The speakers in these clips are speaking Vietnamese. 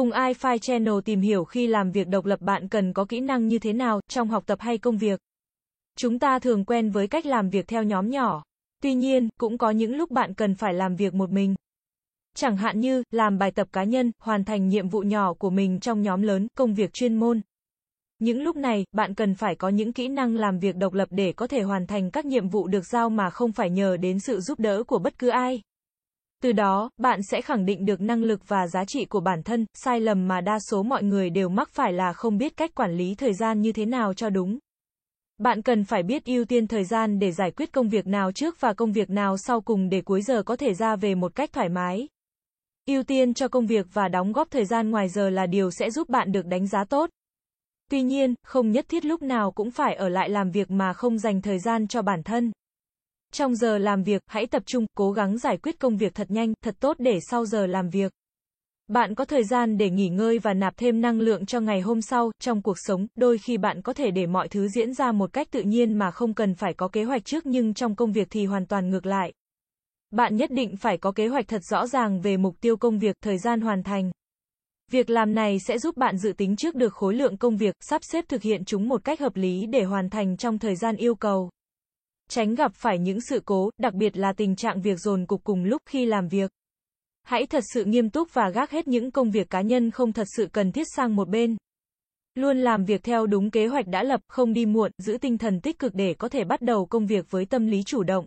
Cùng iFi Channel tìm hiểu khi làm việc độc lập bạn cần có kỹ năng như thế nào trong học tập hay công việc. Chúng ta thường quen với cách làm việc theo nhóm nhỏ. Tuy nhiên, cũng có những lúc bạn cần phải làm việc một mình. Chẳng hạn như, làm bài tập cá nhân, hoàn thành nhiệm vụ nhỏ của mình trong nhóm lớn, công việc chuyên môn. Những lúc này, bạn cần phải có những kỹ năng làm việc độc lập để có thể hoàn thành các nhiệm vụ được giao mà không phải nhờ đến sự giúp đỡ của bất cứ ai. Từ đó, bạn sẽ khẳng định được năng lực và giá trị của bản thân, sai lầm mà đa số mọi người đều mắc phải là không biết cách quản lý thời gian như thế nào cho đúng. Bạn cần phải biết ưu tiên thời gian để giải quyết công việc nào trước và công việc nào sau cùng để cuối giờ có thể ra về một cách thoải mái. Ưu tiên cho công việc và đóng góp thời gian ngoài giờ là điều sẽ giúp bạn được đánh giá tốt. Tuy nhiên, không nhất thiết lúc nào cũng phải ở lại làm việc mà không dành thời gian cho bản thân. Trong giờ làm việc, hãy tập trung, cố gắng giải quyết công việc thật nhanh, thật tốt để sau giờ làm việc. Bạn có thời gian để nghỉ ngơi và nạp thêm năng lượng cho ngày hôm sau, trong cuộc sống, đôi khi bạn có thể để mọi thứ diễn ra một cách tự nhiên mà không cần phải có kế hoạch trước nhưng trong công việc thì hoàn toàn ngược lại. Bạn nhất định phải có kế hoạch thật rõ ràng về mục tiêu công việc, thời gian hoàn thành. Việc làm này sẽ giúp bạn dự tính trước được khối lượng công việc, sắp xếp thực hiện chúng một cách hợp lý để hoàn thành trong thời gian yêu cầu. Tránh gặp phải những sự cố, đặc biệt là tình trạng việc dồn cục cùng lúc khi làm việc. Hãy thật sự nghiêm túc và gác hết những công việc cá nhân không thật sự cần thiết sang một bên. Luôn làm việc theo đúng kế hoạch đã lập, không đi muộn, giữ tinh thần tích cực để có thể bắt đầu công việc với tâm lý chủ động.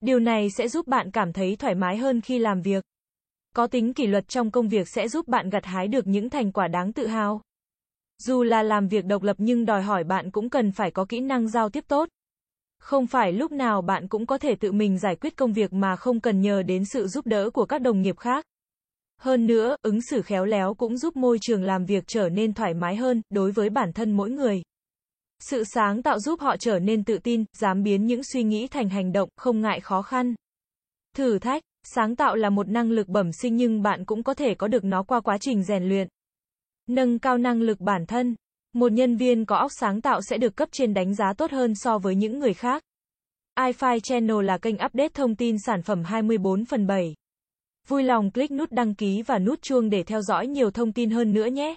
Điều này sẽ giúp bạn cảm thấy thoải mái hơn khi làm việc. Có tính kỷ luật trong công việc sẽ giúp bạn gặt hái được những thành quả đáng tự hào. Dù là làm việc độc lập nhưng đòi hỏi bạn cũng cần phải có kỹ năng giao tiếp tốt. Không phải lúc nào bạn cũng có thể tự mình giải quyết công việc mà không cần nhờ đến sự giúp đỡ của các đồng nghiệp khác. Hơn nữa, ứng xử khéo léo cũng giúp môi trường làm việc trở nên thoải mái hơn đối với bản thân mỗi người. Sự sáng tạo giúp họ trở nên tự tin, dám biến những suy nghĩ thành hành động, không ngại khó khăn. Thử thách, sáng tạo là một năng lực bẩm sinh nhưng bạn cũng có thể có được nó qua quá trình rèn luyện. Nâng cao năng lực bản thân. Một nhân viên có óc sáng tạo sẽ được cấp trên đánh giá tốt hơn so với những người khác. iFi Channel là kênh update thông tin sản phẩm 24 phần 7. Vui lòng click nút đăng ký và nút chuông để theo dõi nhiều thông tin hơn nữa nhé.